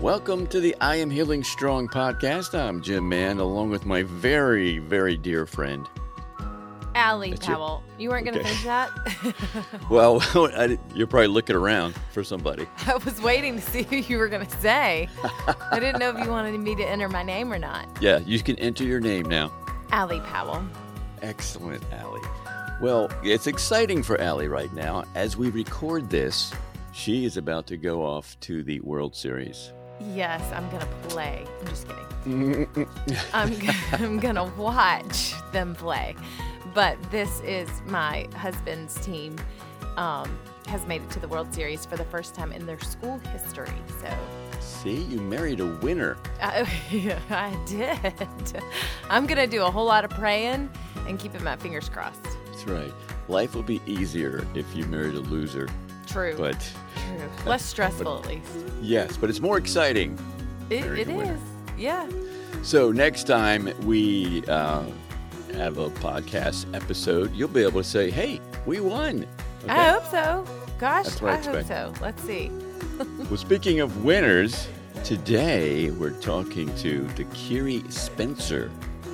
Welcome to the I Am Healing Strong podcast. I'm Jim Mann, along with my very, very dear friend. Allie That's. Powell. You weren't going to Okay. finish that? Well, I, you're probably looking around for somebody. I was waiting to see who you were going to say. I didn't know if you wanted me to enter my name or not. Yeah, you can enter your name now. Allie Powell. Excellent, Allie. Well, it's exciting for Allie right now. As we record this, she is about to go off to the World Series. Yes, I'm going to play. I'm just kidding. I'm, g- I'm going to watch them play. But this is my husband's team. Um, has made it to the World Series for the first time in their school history. So See, you married a winner. I, I did. I'm going to do a whole lot of praying and keeping my fingers crossed. That's right. Life will be easier if you married a loser. True. But True. Less stressful, at least. yes, but it's more exciting. It, it is. Yeah. So next time we uh, have a podcast episode, you'll be able to say, "Hey, we won." Okay? I hope so. Gosh, I I hope so. Let's see. Well, speaking of winners, today we're talking to the Tekquiree Spencer.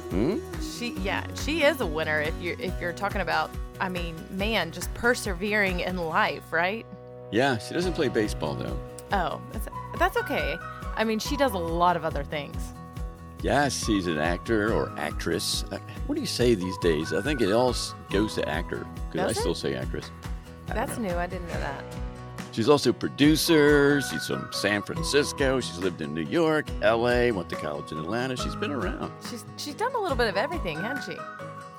Hmm? She, yeah, she is a winner. If you're if you're talking about, I mean, man, just persevering in life, right? Yeah, she doesn't play baseball though. Oh, that's, that's okay. I mean, she does a lot of other things. Yes, she's an actor or actress. Uh, What do you say these days? I think it all goes to actor because I it? still say actress. I That's new. I didn't know that. She's also a producer. She's from San Francisco. She's lived in New York, LA, went to college in Atlanta. She's been around. She's she's done a little bit of everything, hasn't she?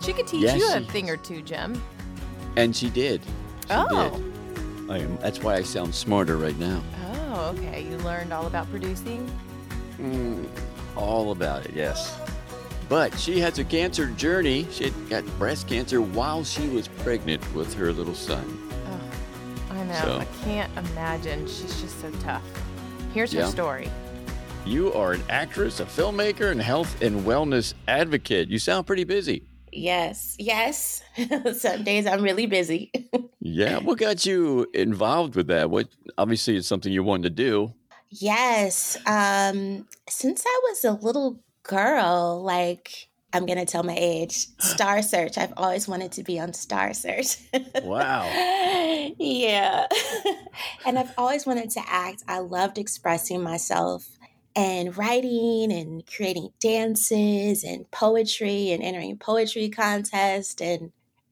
She could teach Yes, you a thing or two, Jim. And she did. She Oh. did. I am, that's why I sound smarter right now. Oh, okay. You learned all about producing. Mm, all about it, yes. But she has a cancer journey. She had got breast cancer while she was pregnant with her little son. Oh, I know. So- I can't imagine. She's just so tough. Here's Yeah. her story. You are an actress, a filmmaker, and health and wellness advocate. You sound pretty busy. Yes, yes. Some days I'm really busy. Yeah, what got you involved with that? What obviously it's something you wanted to do. yes. Um, since I was a little girl, like I'm gonna tell my age, Star Search. I've always wanted to be on Star Search. Wow. yeah. and I've always wanted to act. I loved expressing myself and writing and creating dances and poetry and entering poetry contests and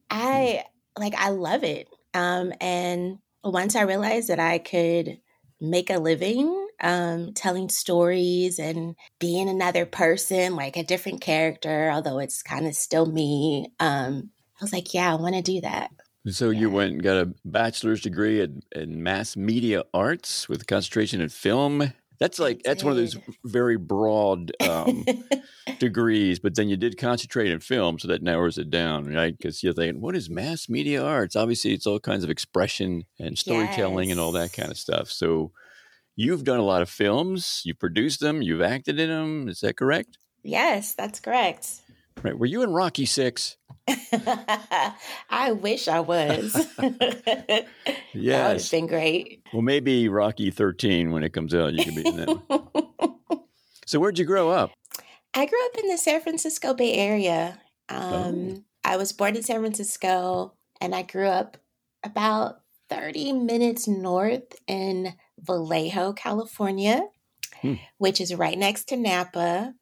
I like I love it. Um and once I realized that I could make a living um telling stories and being another person like a different character although it's kind of still me um I was like, yeah, I want to do that. So you went and got a bachelor's degree in, in mass media arts with concentration in film. That's like that's one of those very broad um, degrees, but then you did concentrate in film, so that narrows it down, right? Because you're thinking, what is mass media arts? Obviously, it's all kinds of expression and storytelling and all that kind of stuff. So you've done a lot of films, You've produced them, you've acted in them. Is that correct? yes, that's correct. Right? Were you in Rocky Six? I wish I was. That would Yes. have been great. Well, maybe Rocky Thirteen when it comes out, you could be in that. So where'd you grow up? I grew up in the San Francisco Bay Area. Um, Oh. I was born in San Francisco and I grew up about 30 minutes north in Vallejo, California, Hmm. which is right next to Napa.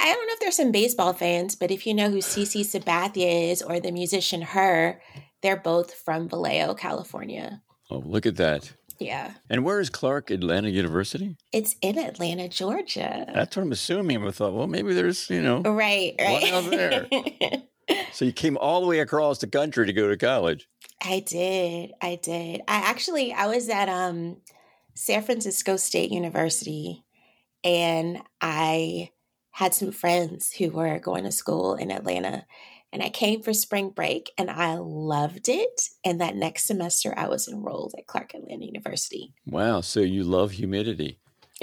I don't know if there's some baseball fans, but if you know who CC Sabathia is or the musician H.E.R., they're both from Vallejo, California. Oh, look at that. Yeah. And where is Clark Atlanta University? It's in Atlanta, Georgia. That's what I'm assuming. I thought, well, maybe there's, you know. Right, right. Out there. So you came all the way across the country to go to college. I did. I did. I actually I was at um San Francisco State University and I had some friends who were going to school in Atlanta and I came for spring break and I loved it and that next semester I was enrolled at Clark Atlanta University. Wow. So you love humidity.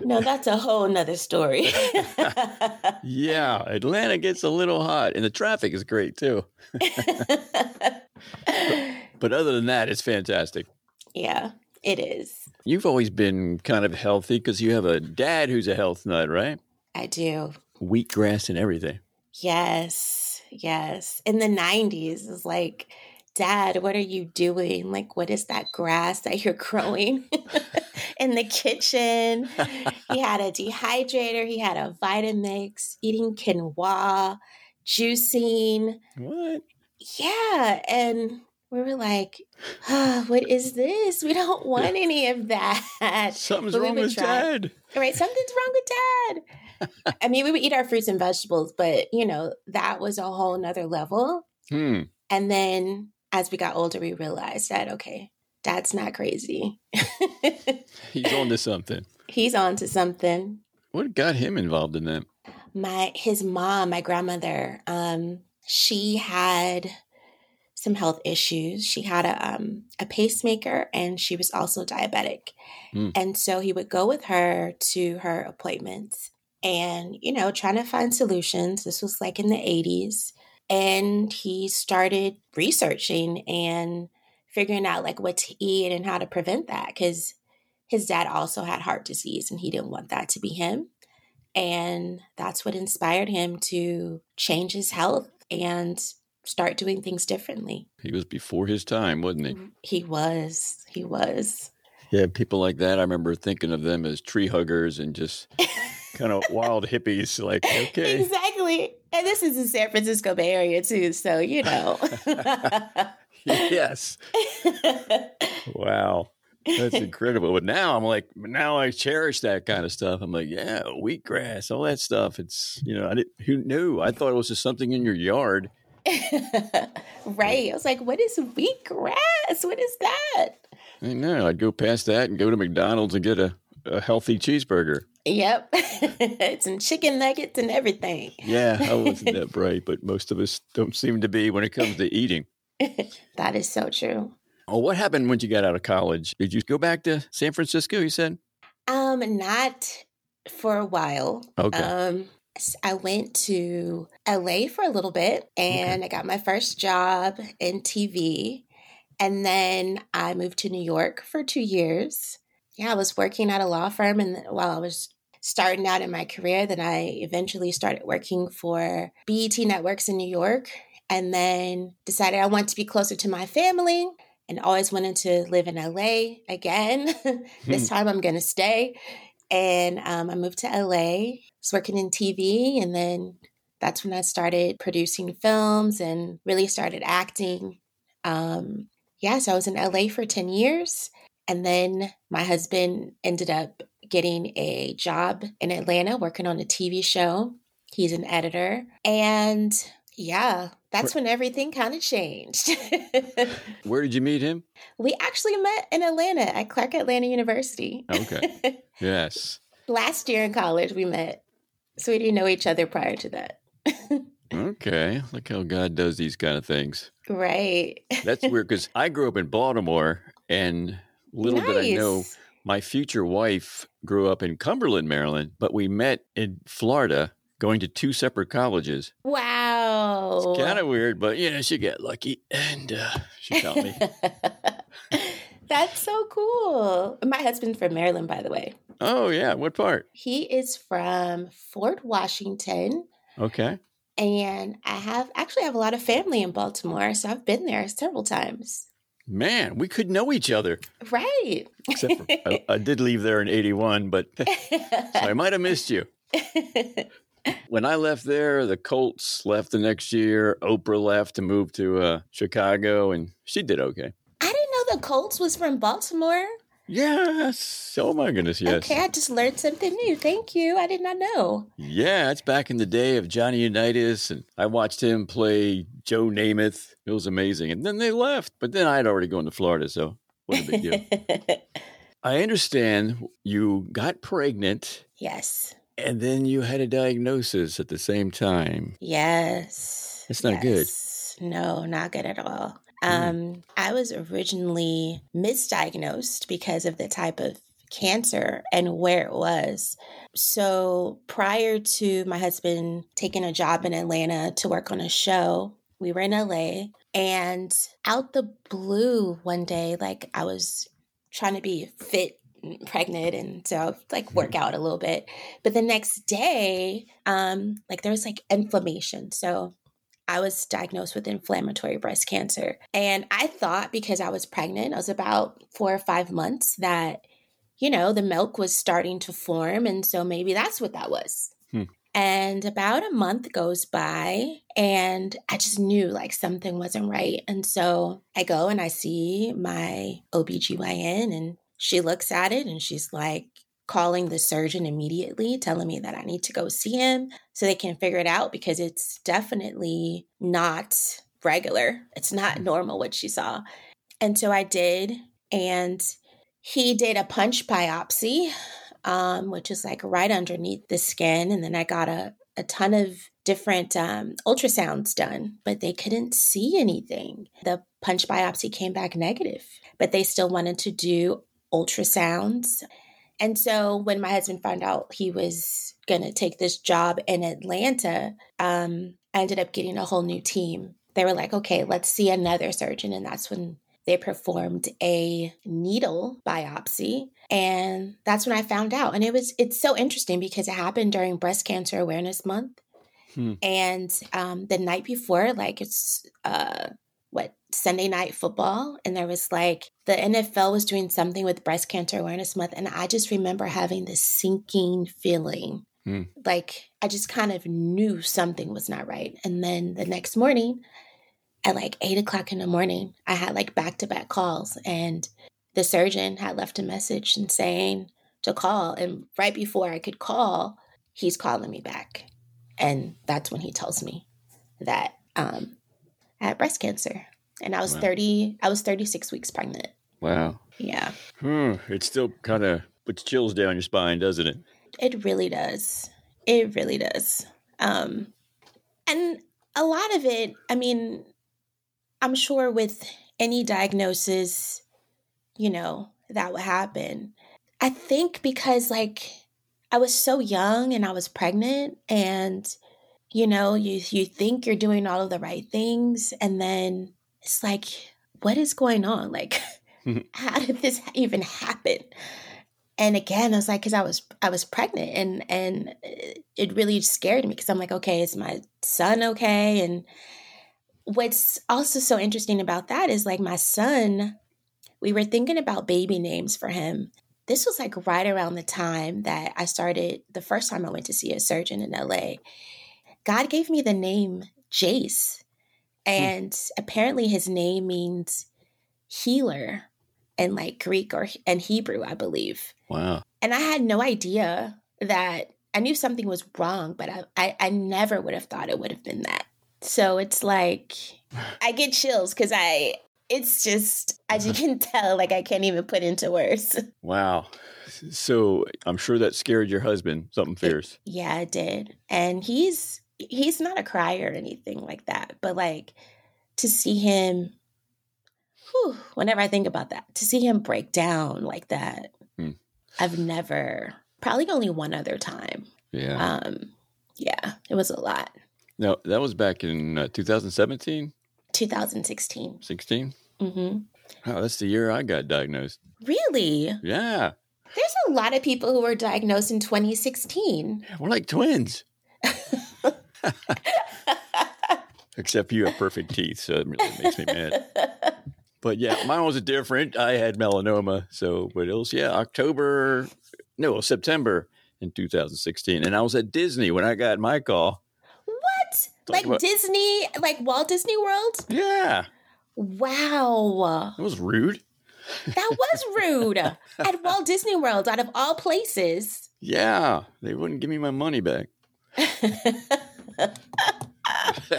no, that's a whole nother story. Yeah. Atlanta gets a little hot and the traffic is great too. But other than that, it's fantastic. yeah. It is. You've always been kind of healthy because you have a dad who's a health nut, right? I do. Wheatgrass and everything. Yes. Yes. In the 90s, it's like, Dad, what are you doing? Like, what is that grass that you're growing in the kitchen? he had a dehydrator, he had a Vitamix, eating quinoa, juicing. What? Yeah. And we were like, oh, what is this? We don't want any of that. Something's wrong with try. dad. Right. Something's wrong with dad. I mean, we would eat our fruits and vegetables, but you know, that was a whole nother level. Hmm. And then as we got older, we realized that, okay, dad's not crazy. He's on to something. He's on to something. What got him involved in that? My his mom, my grandmother, um, she had some health issues. She had a um, a pacemaker and she was also diabetic. Mm. And so he would go with her to her appointments and, you know, trying to find solutions. This was like in the 80s and he started researching and figuring out like what to eat and how to prevent that because his dad also had heart disease and he didn't want that to be him and that's what inspired him to change his health and start doing things differently he was before his time wasn't he mm-hmm. he was he was yeah people like that i remember thinking of them as tree huggers and just kind of wild hippies like okay exactly and this is the San Francisco Bay Area too, so you know. yes. wow. That's incredible. But now I'm like, now I cherish that kind of stuff. I'm like, yeah, wheatgrass, all that stuff. It's, you know, I didn't, who knew? I thought it was just something in your yard. right. I was like, what is wheatgrass? What is that? I know. I'd go past that and go to McDonald's and get a, a healthy cheeseburger. Yep. some chicken nuggets and everything. Yeah, I wasn't that bright, but most of us don't seem to be when it comes to eating. that is so true. Oh, what happened when you got out of college? Did you go back to San Francisco, you said? Um, not for a while. Okay. Um, I went to LA for a little bit and okay. I got my first job in TV. And then I moved to New York for two years. Yeah, I was working at a law firm and while I was starting out in my career. Then I eventually started working for BET Networks in New York and then decided I want to be closer to my family and always wanted to live in LA again. this hmm. time I'm going to stay. And um, I moved to LA, was working in TV, and then that's when I started producing films and really started acting. Um, yeah, so I was in LA for 10 years. And then my husband ended up getting a job in Atlanta working on a TV show. He's an editor. And yeah, that's when everything kind of changed. Where did you meet him? We actually met in Atlanta at Clark Atlanta University. Okay. Yes. Last year in college, we met. So we didn't know each other prior to that. okay. Look how God does these kind of things. Right. That's weird because I grew up in Baltimore and little nice. did I know my future wife grew up in Cumberland, Maryland, but we met in Florida going to two separate colleges. Wow. It's kind of weird, but yeah, she got lucky and uh, she found me. That's so cool. My husband's from Maryland, by the way. Oh, yeah. What part? He is from Fort Washington. Okay. And I have actually I have a lot of family in Baltimore, so I've been there several times. Man, we could know each other. Right. Except for, I, I, did leave there in 81, but so I might have missed you. when I left there, the Colts left the next year. Oprah left to move to uh, Chicago, and she did okay. I didn't know the Colts was from Baltimore. Yes. Oh my goodness, yes. Okay, I just learned something new. Thank you. I did not know. Yeah, it's back in the day of Johnny Unitas, and I watched him play Joe Namath. It was amazing. And then they left, but then I had already gone to Florida, so what a big deal. I understand you got pregnant. Yes. And then you had a diagnosis at the same time. Yes. It's not yes. good. No, not good at all. Mm. Um, I was originally misdiagnosed because of the type of cancer and where it was. So prior to my husband taking a job in Atlanta to work on a show, we were in LA and out the blue one day, like I was trying to be fit pregnant and so like work out a little bit but the next day um like there was like inflammation so I was diagnosed with inflammatory breast cancer. And I thought because I was pregnant, I was about four or five months, that, you know, the milk was starting to form. And so maybe that's what that was. Hmm. And about a month goes by, and I just knew like something wasn't right. And so I go and I see my OBGYN, and she looks at it and she's like, calling the surgeon immediately, telling me that I need to go see him so they can figure it out because it's definitely not regular. It's not normal what she saw. And so I did. And he did a punch biopsy, um, which is like right underneath the skin. And then I got a, a ton of different um, ultrasounds done, but they couldn't see anything. The punch biopsy came back negative, but they still wanted to do ultrasounds and so when my husband found out he was going to take this job in Atlanta, um, I ended up getting a whole new team. They were like, okay, let's see another surgeon. And that's when they performed a needle biopsy. And that's when I found out. And it was, it's so interesting because it happened during Breast Cancer Awareness Month. Hmm. And um, the night before, like it's uh, what Sunday night football and there was like the NFL was doing something with breast cancer awareness month and I just remember having this sinking feeling hmm. like I just kind of knew something was not right and then the next morning at like eight o'clock in the morning I had like back to back calls and the surgeon had left a message and saying to call and right before I could call he's calling me back and that's when he tells me that um, I had breast cancer and I was wow. 30, I was 36 weeks pregnant. Wow. Yeah. Hmm. It still kind of puts chills down your spine, doesn't it? It really does. It really does. Um, and a lot of it, I mean, I'm sure with any diagnosis, you know, that would happen. I think because like I was so young and I was pregnant and you know, you you think you're doing all of the right things and then it's like, what is going on? Like, mm-hmm. how did this even happen? And again, I was like, because I was I was pregnant, and and uh, it really scared me because I'm like, okay, is my son okay? And what's also so interesting about that is like my son, we were thinking about baby names for him. This was like right around the time that I started the first time I went to see a surgeon in LA. God gave me the name Jace. Hmm. And mm. apparently his name means healer in like Greek or and Hebrew, I believe. Wow. And I had no idea that I knew something was wrong, but I, I, I never would have thought it would have been that. So it's like I get chills because I it's just as you can tell, like I can't even put into words. Wow. So I'm sure that scared your husband something fierce. It, yeah, it did. And he's he's not a crier or anything like that, but like to see him, whew, whenever I think about that, to see him break down like that, hmm. I've never, probably only one other time. Yeah. Um, yeah, it was a lot. No, that was back in uh, 2017? 2016. 16? Mm-hmm. Oh, that's the year I got diagnosed. Really? Yeah. There's a lot of people who were diagnosed in 2016. We're like twins. Except you have perfect teeth, so it really makes me mad. But yeah, mine was different. I had melanoma, so but it was yeah October, no September in 2016, and I was at Disney when I got my call. What? Talk like about, Disney, like Walt Disney World? Yeah. Wow. That was rude. That was rude. at Walt Disney World, out of all places. Yeah, they wouldn't give me my money back.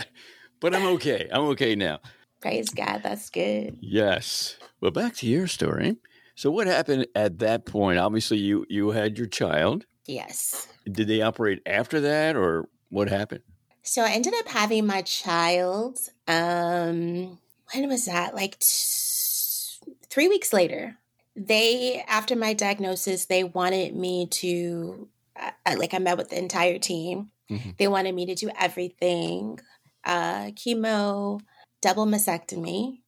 but I'm okay. I'm okay now. Praise God. That's good. Yes. Well, back to your story. So, what happened at that point? Obviously, you you had your child. Yes. Did they operate after that, or what happened? So, I ended up having my child. Um, when was that? Like t- three weeks later. They, after my diagnosis, they wanted me to, uh, like, I met with the entire team Mm-hmm. They wanted me to do everything uh, chemo, double mastectomy,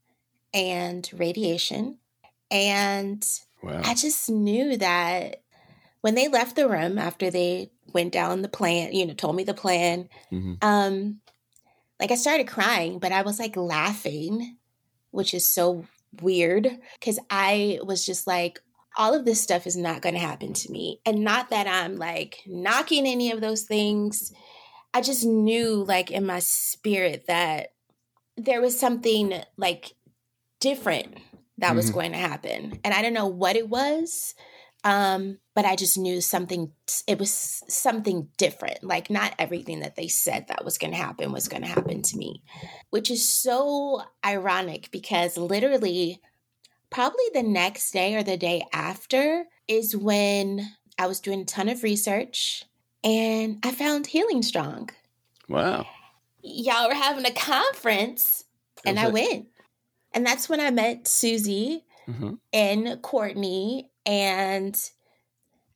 and radiation. And Wow. I just knew that when they left the room after they went down the plan, you know, told me the plan, hmm um, like I started crying, but I was like laughing, which is so weird because I was just like, all of this stuff is not going to happen to me. And not that I'm like knocking any of those things. I just knew, like, in my spirit that there was something like different that was Mhm. going to happen. And I don't know what it was. Um, but I just knew something, it was something different. Like, not everything that they said that was going to happen was going to happen to me, which is so ironic because literally, probably the next day or the day after is when I was doing a ton of research and I found Healing Strong. Wow. Y'all were having a conference and I Okay. went. And that's when I met Susie hmm and Courtney and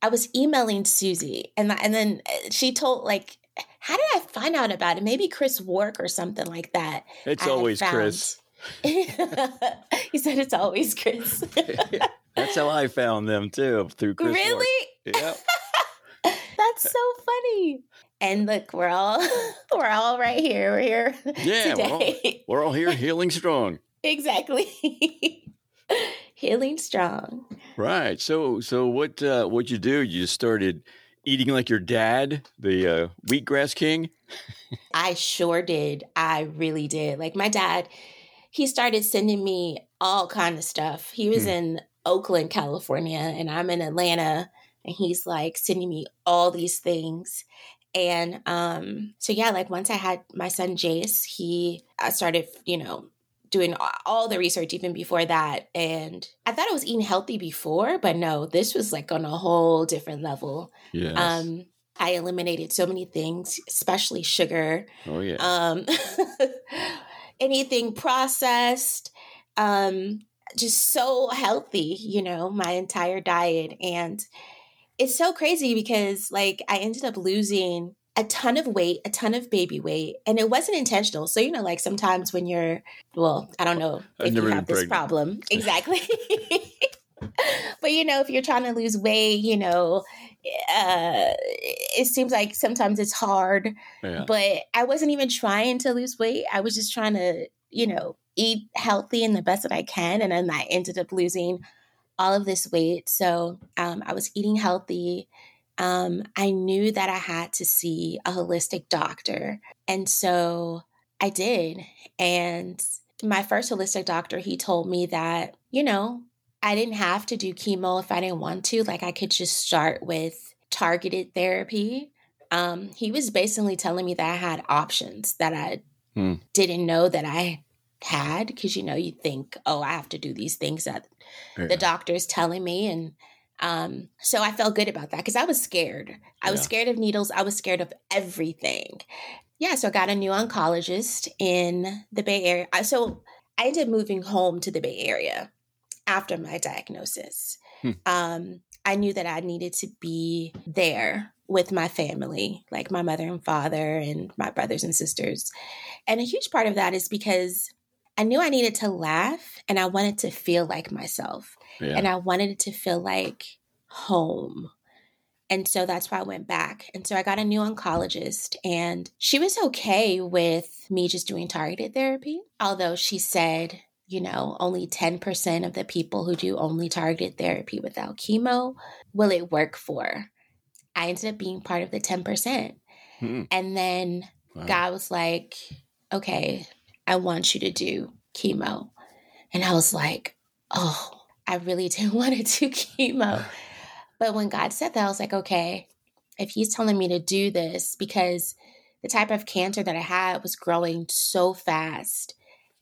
I was emailing Susie and and then uh, she told like how did I find out about it? Maybe Chris Wark or something like that. It's I always Chris. he said it's always Chris. That's how I found them too through Chris. Really? Yep. That's so funny. And look, we're all we're all right here. We're here Yeah, we're all- today. We're all here healing strong. exactly. Healing strong. Right. So so what uh what'd you do? You started eating like your dad, the uh, wheatgrass king? I sure did. I really did. Like my dad, he started sending me all kind of stuff. He was Hmm. in Oakland, California, and I'm in Atlanta, and he's like sending me all these things. And um so yeah, like once I had my son Jace, he I started, you know, doing all the research even before that. And I thought I was eating healthy before, but no, this was like on a whole different level. Yes. Um I eliminated so many things, especially sugar oh yeah. um anything processed um just so healthy you know my entire diet. And it's so crazy because like i ended up losing a ton of weight a ton of baby weight and it wasn't intentional. So you know like sometimes when you're well i don't know I've if you have this pregnant. problem. Exactly but you know if you're trying to lose weight you know uh it seems like sometimes it's hard yeah. but I wasn't even trying to lose weight. I was just trying to, you know, eat healthy and the best that I can. And then I ended up losing all of this weight. So um, I was eating healthy. Um, I knew that I had to see a holistic doctor. And so I did. And my first holistic doctor, he told me that, you know, I didn't have to do chemo if I didn't want to. Like I could just start with targeted therapy um, he was basically telling me that I had options that I Hmm. didn't know that I had because you know you think oh I have to do these things that yeah. the doctor's telling me and um, so I felt good about that because I was scared. I was scared of needles. I was scared of everything. Yeah, so I got a new oncologist in the Bay Area. So I ended up moving home to the Bay Area after my diagnosis. Hmm. Um, I knew that I needed to be there with my family, like my mother and father and my brothers and sisters. And a huge part of that is because I knew I needed to laugh and I wanted to feel like myself yeah. and I wanted it to feel like home. And so that's why I went back. And so I got a new oncologist, and she was okay with me just doing targeted therapy. Although she said, you know, only 10% of the people who do only targeted therapy without chemo will it work for. I ended up being part of the 10%. Hmm. And then Wow. God was like, okay, I want you to do chemo. And I was like, oh, I really didn't want to do chemo. But when God said that, I was like, okay, if He's telling me to do this, because the type of cancer that I had was growing so fast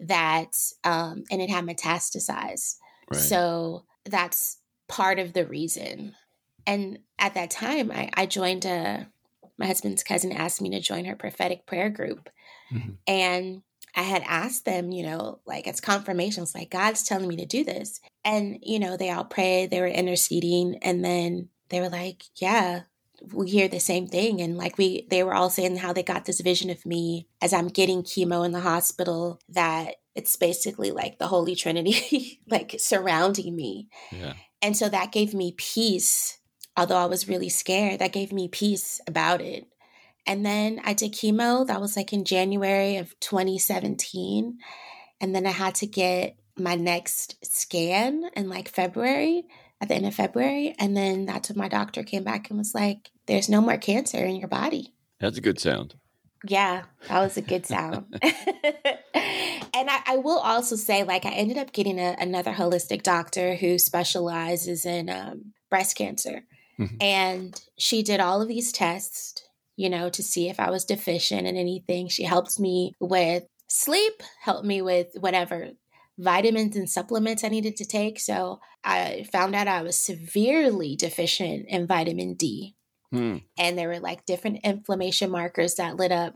that, um, and it had metastasized. Right. So that's part of the reason. And at that time, I, I joined a, my husband's cousin asked me to join her prophetic prayer group. Mhm. And I had asked them, you know, like it's confirmation. It's like, God's telling me to do this. And, you know, they all prayed, they were interceding. And then they were like, yeah, we hear the same thing. And like we, they were all saying how they got this vision of me as I'm getting chemo in the hospital that it's basically like the Holy Trinity, like surrounding me. Yeah. And so that gave me peace. Although I was really scared, that gave me peace about it. And then I did chemo. That was like in January of 2017. And then I had to get my next scan in like February, at the end of February. And then that's when my doctor came back and was like, there's no more cancer in your body. That's a good sound. Yeah, that was a good sound. and I, I, will also say, like, I ended up getting a, another holistic doctor who specializes in um, breast cancer. Mm-hmm. And she did all of these tests, you know, to see if I was deficient in anything. She helped me with sleep, helped me with whatever vitamins and supplements I needed to take. So I found out I was severely deficient in vitamin D. Hmm. And there were like different inflammation markers that lit up.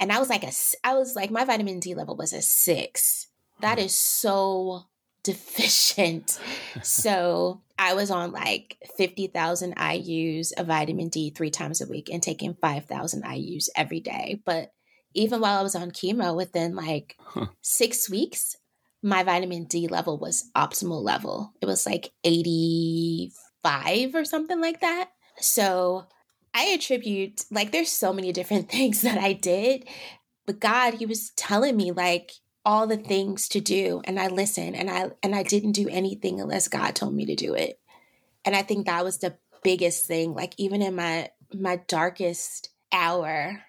And I was like a I was like my vitamin D level was a 6. That is so deficient. so I was on like 50,000 IUs of vitamin D 3 times a week and taking 5,000 IUs every day. But even while I was on chemo within like huh. 6 weeks, my vitamin D level was optimal level. It was like 85 or something like that. So I attribute, like, there's so many different things that I did, but God, He was telling me, like, all the things to do and I listened and I and I didn't do anything unless God told me to do it. And I think that was the biggest thing like even in my my darkest hour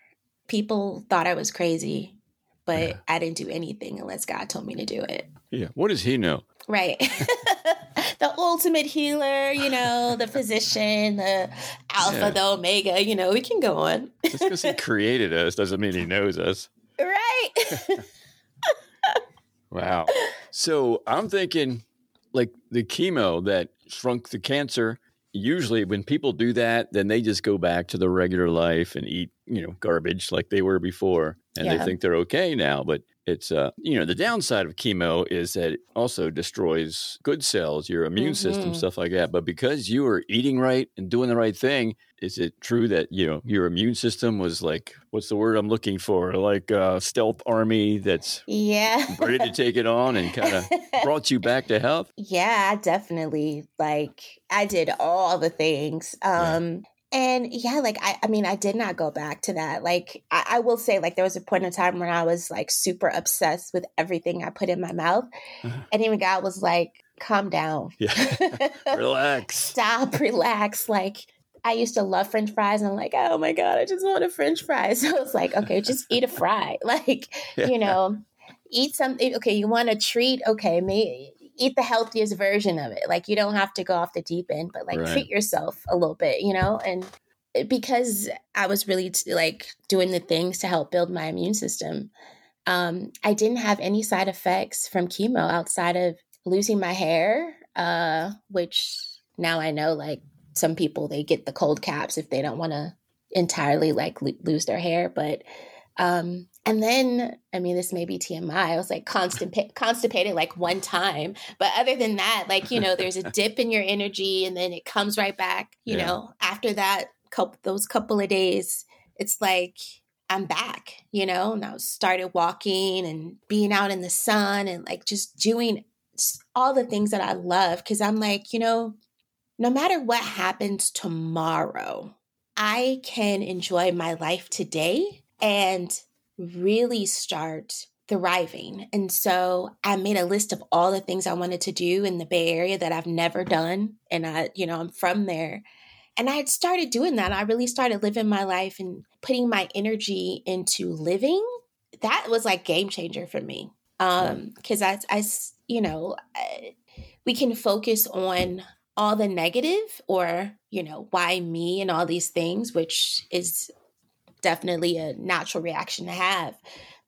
people thought I was crazy but yeah. I didn't do anything unless God told me to do it. Yeah. What does he know? Right. the ultimate healer, you know, the physician, the alpha, yeah. the omega, you know, we can go on. Just because he created us doesn't mean he knows us. Right. wow. So I'm thinking like the chemo that shrunk the cancer. Usually, when people do that, then they just go back to the regular life and eat, you know, garbage like they were before and yeah. they think they're okay now. But it's uh you know the downside of chemo is that it also destroys good cells your immune mm-hmm. system stuff like that but because you were eating right and doing the right thing is it true that you know your immune system was like what's the word i'm looking for like a stealth army that's yeah ready to take it on and kind of brought you back to health yeah definitely like i did all the things um and yeah, like I, I mean, I did not go back to that. Like I, I, will say, like there was a point in time when I was like super obsessed with everything I put in my mouth, uh-huh. and even God was like, "Calm down, yeah, relax, stop, relax." Like I used to love French fries, and I'm like, "Oh my god, I just want a French fry." So it's like, okay, just eat a fry, like yeah. you know, eat something. Okay, you want a treat? Okay, maybe eat the healthiest version of it. Like you don't have to go off the deep end, but like right. treat yourself a little bit, you know? And because I was really t- like doing the things to help build my immune system, um, I didn't have any side effects from chemo outside of losing my hair, uh, which now I know like some people they get the cold caps if they don't want to entirely like lo- lose their hair, but um, and then, I mean, this may be TMI. I was like constipa- constipated like one time, but other than that, like you know, there's a dip in your energy, and then it comes right back. You yeah. know, after that, couple those couple of days, it's like I'm back. You know, and I started walking and being out in the sun and like just doing all the things that I love because I'm like, you know, no matter what happens tomorrow, I can enjoy my life today and really start thriving. And so I made a list of all the things I wanted to do in the Bay Area that I've never done. And I, you know, I'm from there. And I had started doing that. I really started living my life and putting my energy into living. That was like game changer for me. Um, cause I, I, you know, I, we can focus on all the negative or, you know, why me and all these things, which is definitely a natural reaction to have.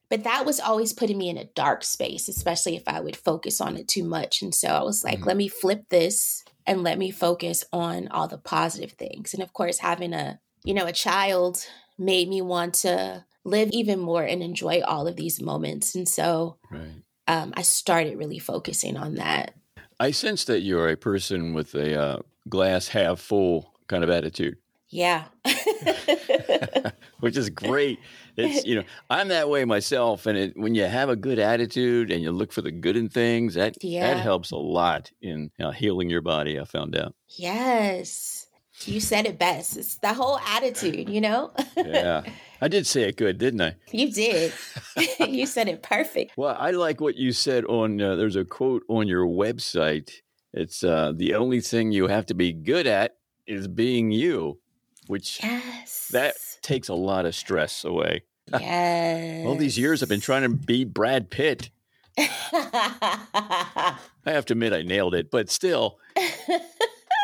But that was always putting me in a dark space, especially if I would focus on it too much. And so I was like, mm-hmm. let me flip this and let me focus on all the positive things. And of course, having a, you know, a child made me want to live even more and enjoy all of these moments. And so right. um, I started really focusing on that. I sense that you're a person with a uh, glass half full kind of attitude. Yeah. Which is great. It's you know I'm that way myself, and it, when you have a good attitude and you look for the good in things, that Yeah. that helps a lot in uh, healing your body. I found out. yes. You said it best. It's the whole attitude, you know? Yeah, I did say it good, didn't I? you did. you said it perfect. Well, I like what you said on. Uh, there's a quote on your website. It's uh, the only thing you have to be good at is being you, which Yes. that takes a lot of stress away. Yes. All these years I've been trying to be Brad Pitt. I have to admit I nailed it, but still,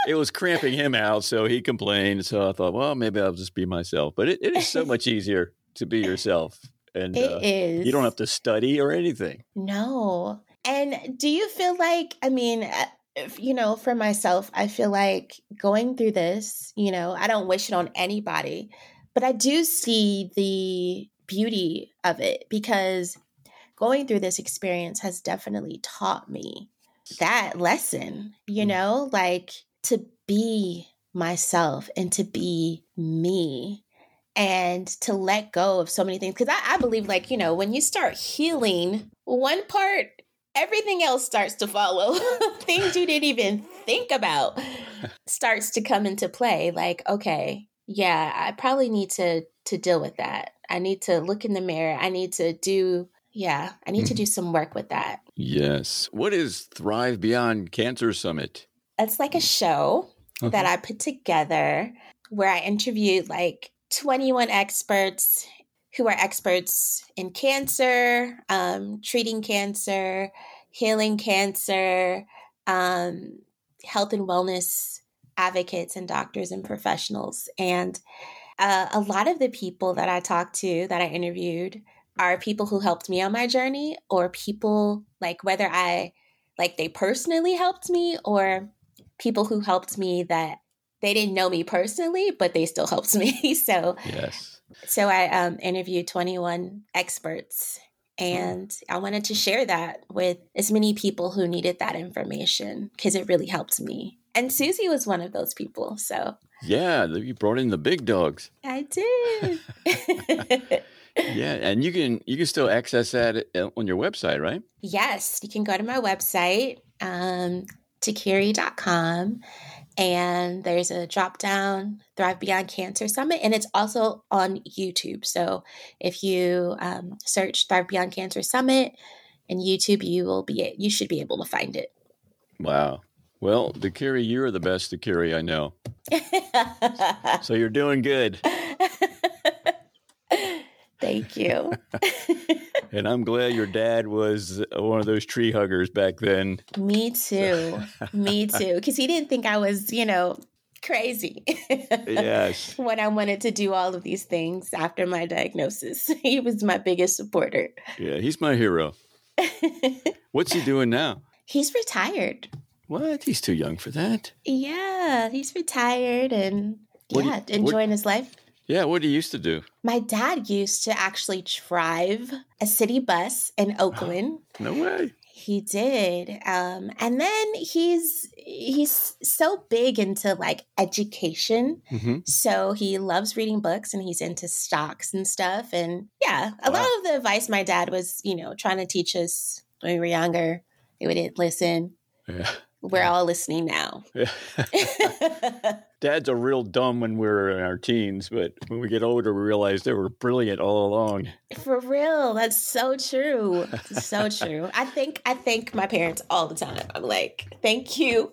it was cramping him out. So he complained. So I thought, well, maybe I'll just be myself. But it, it is so much easier to be yourself, and It uh, is. you don't have to study or anything. No. And do you feel like, I mean, uh, you know, for myself, I feel like going through this, you know, I don't wish it on anybody, but I do see the beauty of it because going through this experience has definitely taught me that lesson, you Mm. know, like to be myself and to be me and to let go of so many things. Because I, I believe, like, you know, when you start healing one part, everything else starts to follow. things you didn't even think about starts to come into play. Like, okay, yeah, I probably need to to deal with that. I need to look in the mirror. I need to do, yeah, I need to mm-hmm. do some work with that. Yes. What is Thrive Beyond Cancer Summit? It's like a show that I put together where I interviewed like 21 experts who are experts in cancer, um, treating cancer, healing cancer, um, health and wellness advocates and doctors and professionals. And uh, a lot of the people that I talked to, that I interviewed, are people who helped me on my journey, or people like whether I like they personally helped me, or people who helped me that they didn't know me personally, but they still helped me. so Yes. So I um, interviewed 21 experts and I wanted to share that with as many people who needed that information because it really helped me. And Susie was one of those people. So Yeah, you brought in the big dogs. I did. Yeah, and you can you can still access that uh, on your website, right? yes, you can go to my website, um, tekquiree.com, and there's a drop down Thrive Beyond Cancer Summit, and it's also on YouTube. So if you um, search Thrive Beyond Cancer Summit and YouTube, you will be you should be able to find it. Wow. Well, Tekquiree, you're the best Tekquiree I know. So you're doing good. Thank you. And I'm glad your dad was one of those tree huggers back then. Me too. Me too. Because he didn't think I was, you know, crazy. Yes. when I wanted to do all of these things after my diagnosis. He was my biggest supporter. Yeah, he's my hero. What's he doing now? he's retired. What? He's too young for that. Yeah, he's retired and What yeah, you- what- enjoying his life. Yeah, what he used to do. My dad used to actually drive a city bus in Oakland. No way. He did. Um, and then he's he's so big into like education. hmm So he loves reading books and he's into stocks and stuff. And yeah, a lot of the advice my dad was, you know, trying to teach us when we were younger, we didn't listen. Yeah. We're all listening now. Dads are real dumb when we're in our teens, but when we get older, we realize they were brilliant all along. For real, that's so true. So true. I think I thank my parents all the time. I'm like, thank you.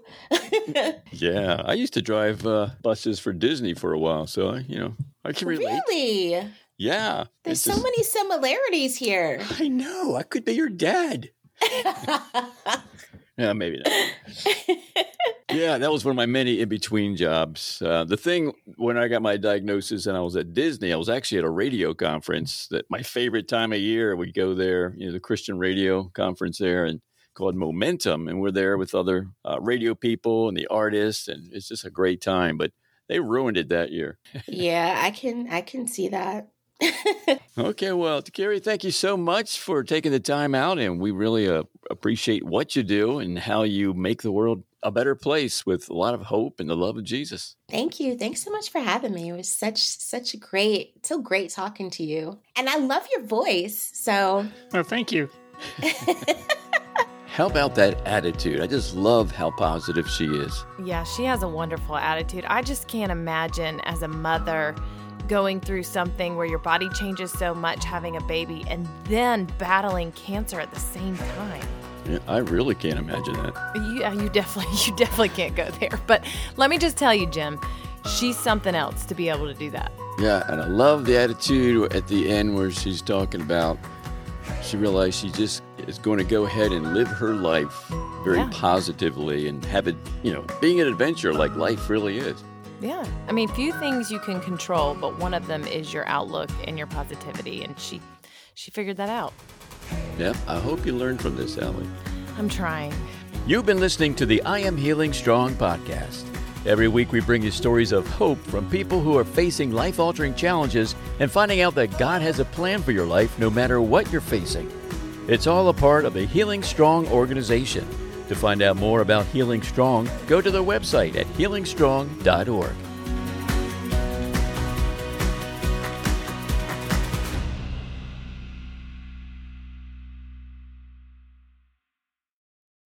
Yeah, I used to drive uh, buses for Disney for a while, so I, you know I can relate. really? Yeah, There's so just- many similarities here. I know. I could be your dad. Yeah, maybe not. yeah, that was one of my many in between jobs. Uh, the thing when I got my diagnosis and I was at Disney, I was actually at a radio conference. That my favorite time of year. We go there, you know, the Christian radio conference there, and called Momentum, and we're there with other uh, radio people and the artists, and it's just a great time. But they ruined it that year. yeah, I can I can see that. Okay, well, Tekquiree, thank you so much for taking the time out, and we really uh, appreciate what you do and how you make the world a better place with a lot of hope and the love of Jesus. Thank you. Thanks so much for having me. It was such such a great, so great talking to you. And I love your voice. So Oh, thank you. How about that attitude? I just love how positive she is. Yeah, she has a wonderful attitude. I just can't imagine as a mother going through something where your body changes so much having a baby and then battling cancer at the same time. Yeah, I really can't imagine that. You, uh, you definitely you definitely can't go there. But let me just tell you, Jim, she's something else to be able to do that. Yeah, and I love the attitude at the end where she's talking about she realized she just is going to go ahead and live her life very Yeah. positively and have it, you know, being an adventure like life really is. Yeah. I mean, few things you can control, but one of them is your outlook and your positivity and she she figured that out. Yep, I hope you learned from this, Allie. I'm trying. You've been listening to the I Am Healing Strong podcast. Every week, we bring you stories of hope from people who are facing life altering challenges and finding out that God has a plan for your life no matter what you're facing. It's all a part of the Healing Strong organization. To find out more about Healing Strong, go to their website at healingstrong.org.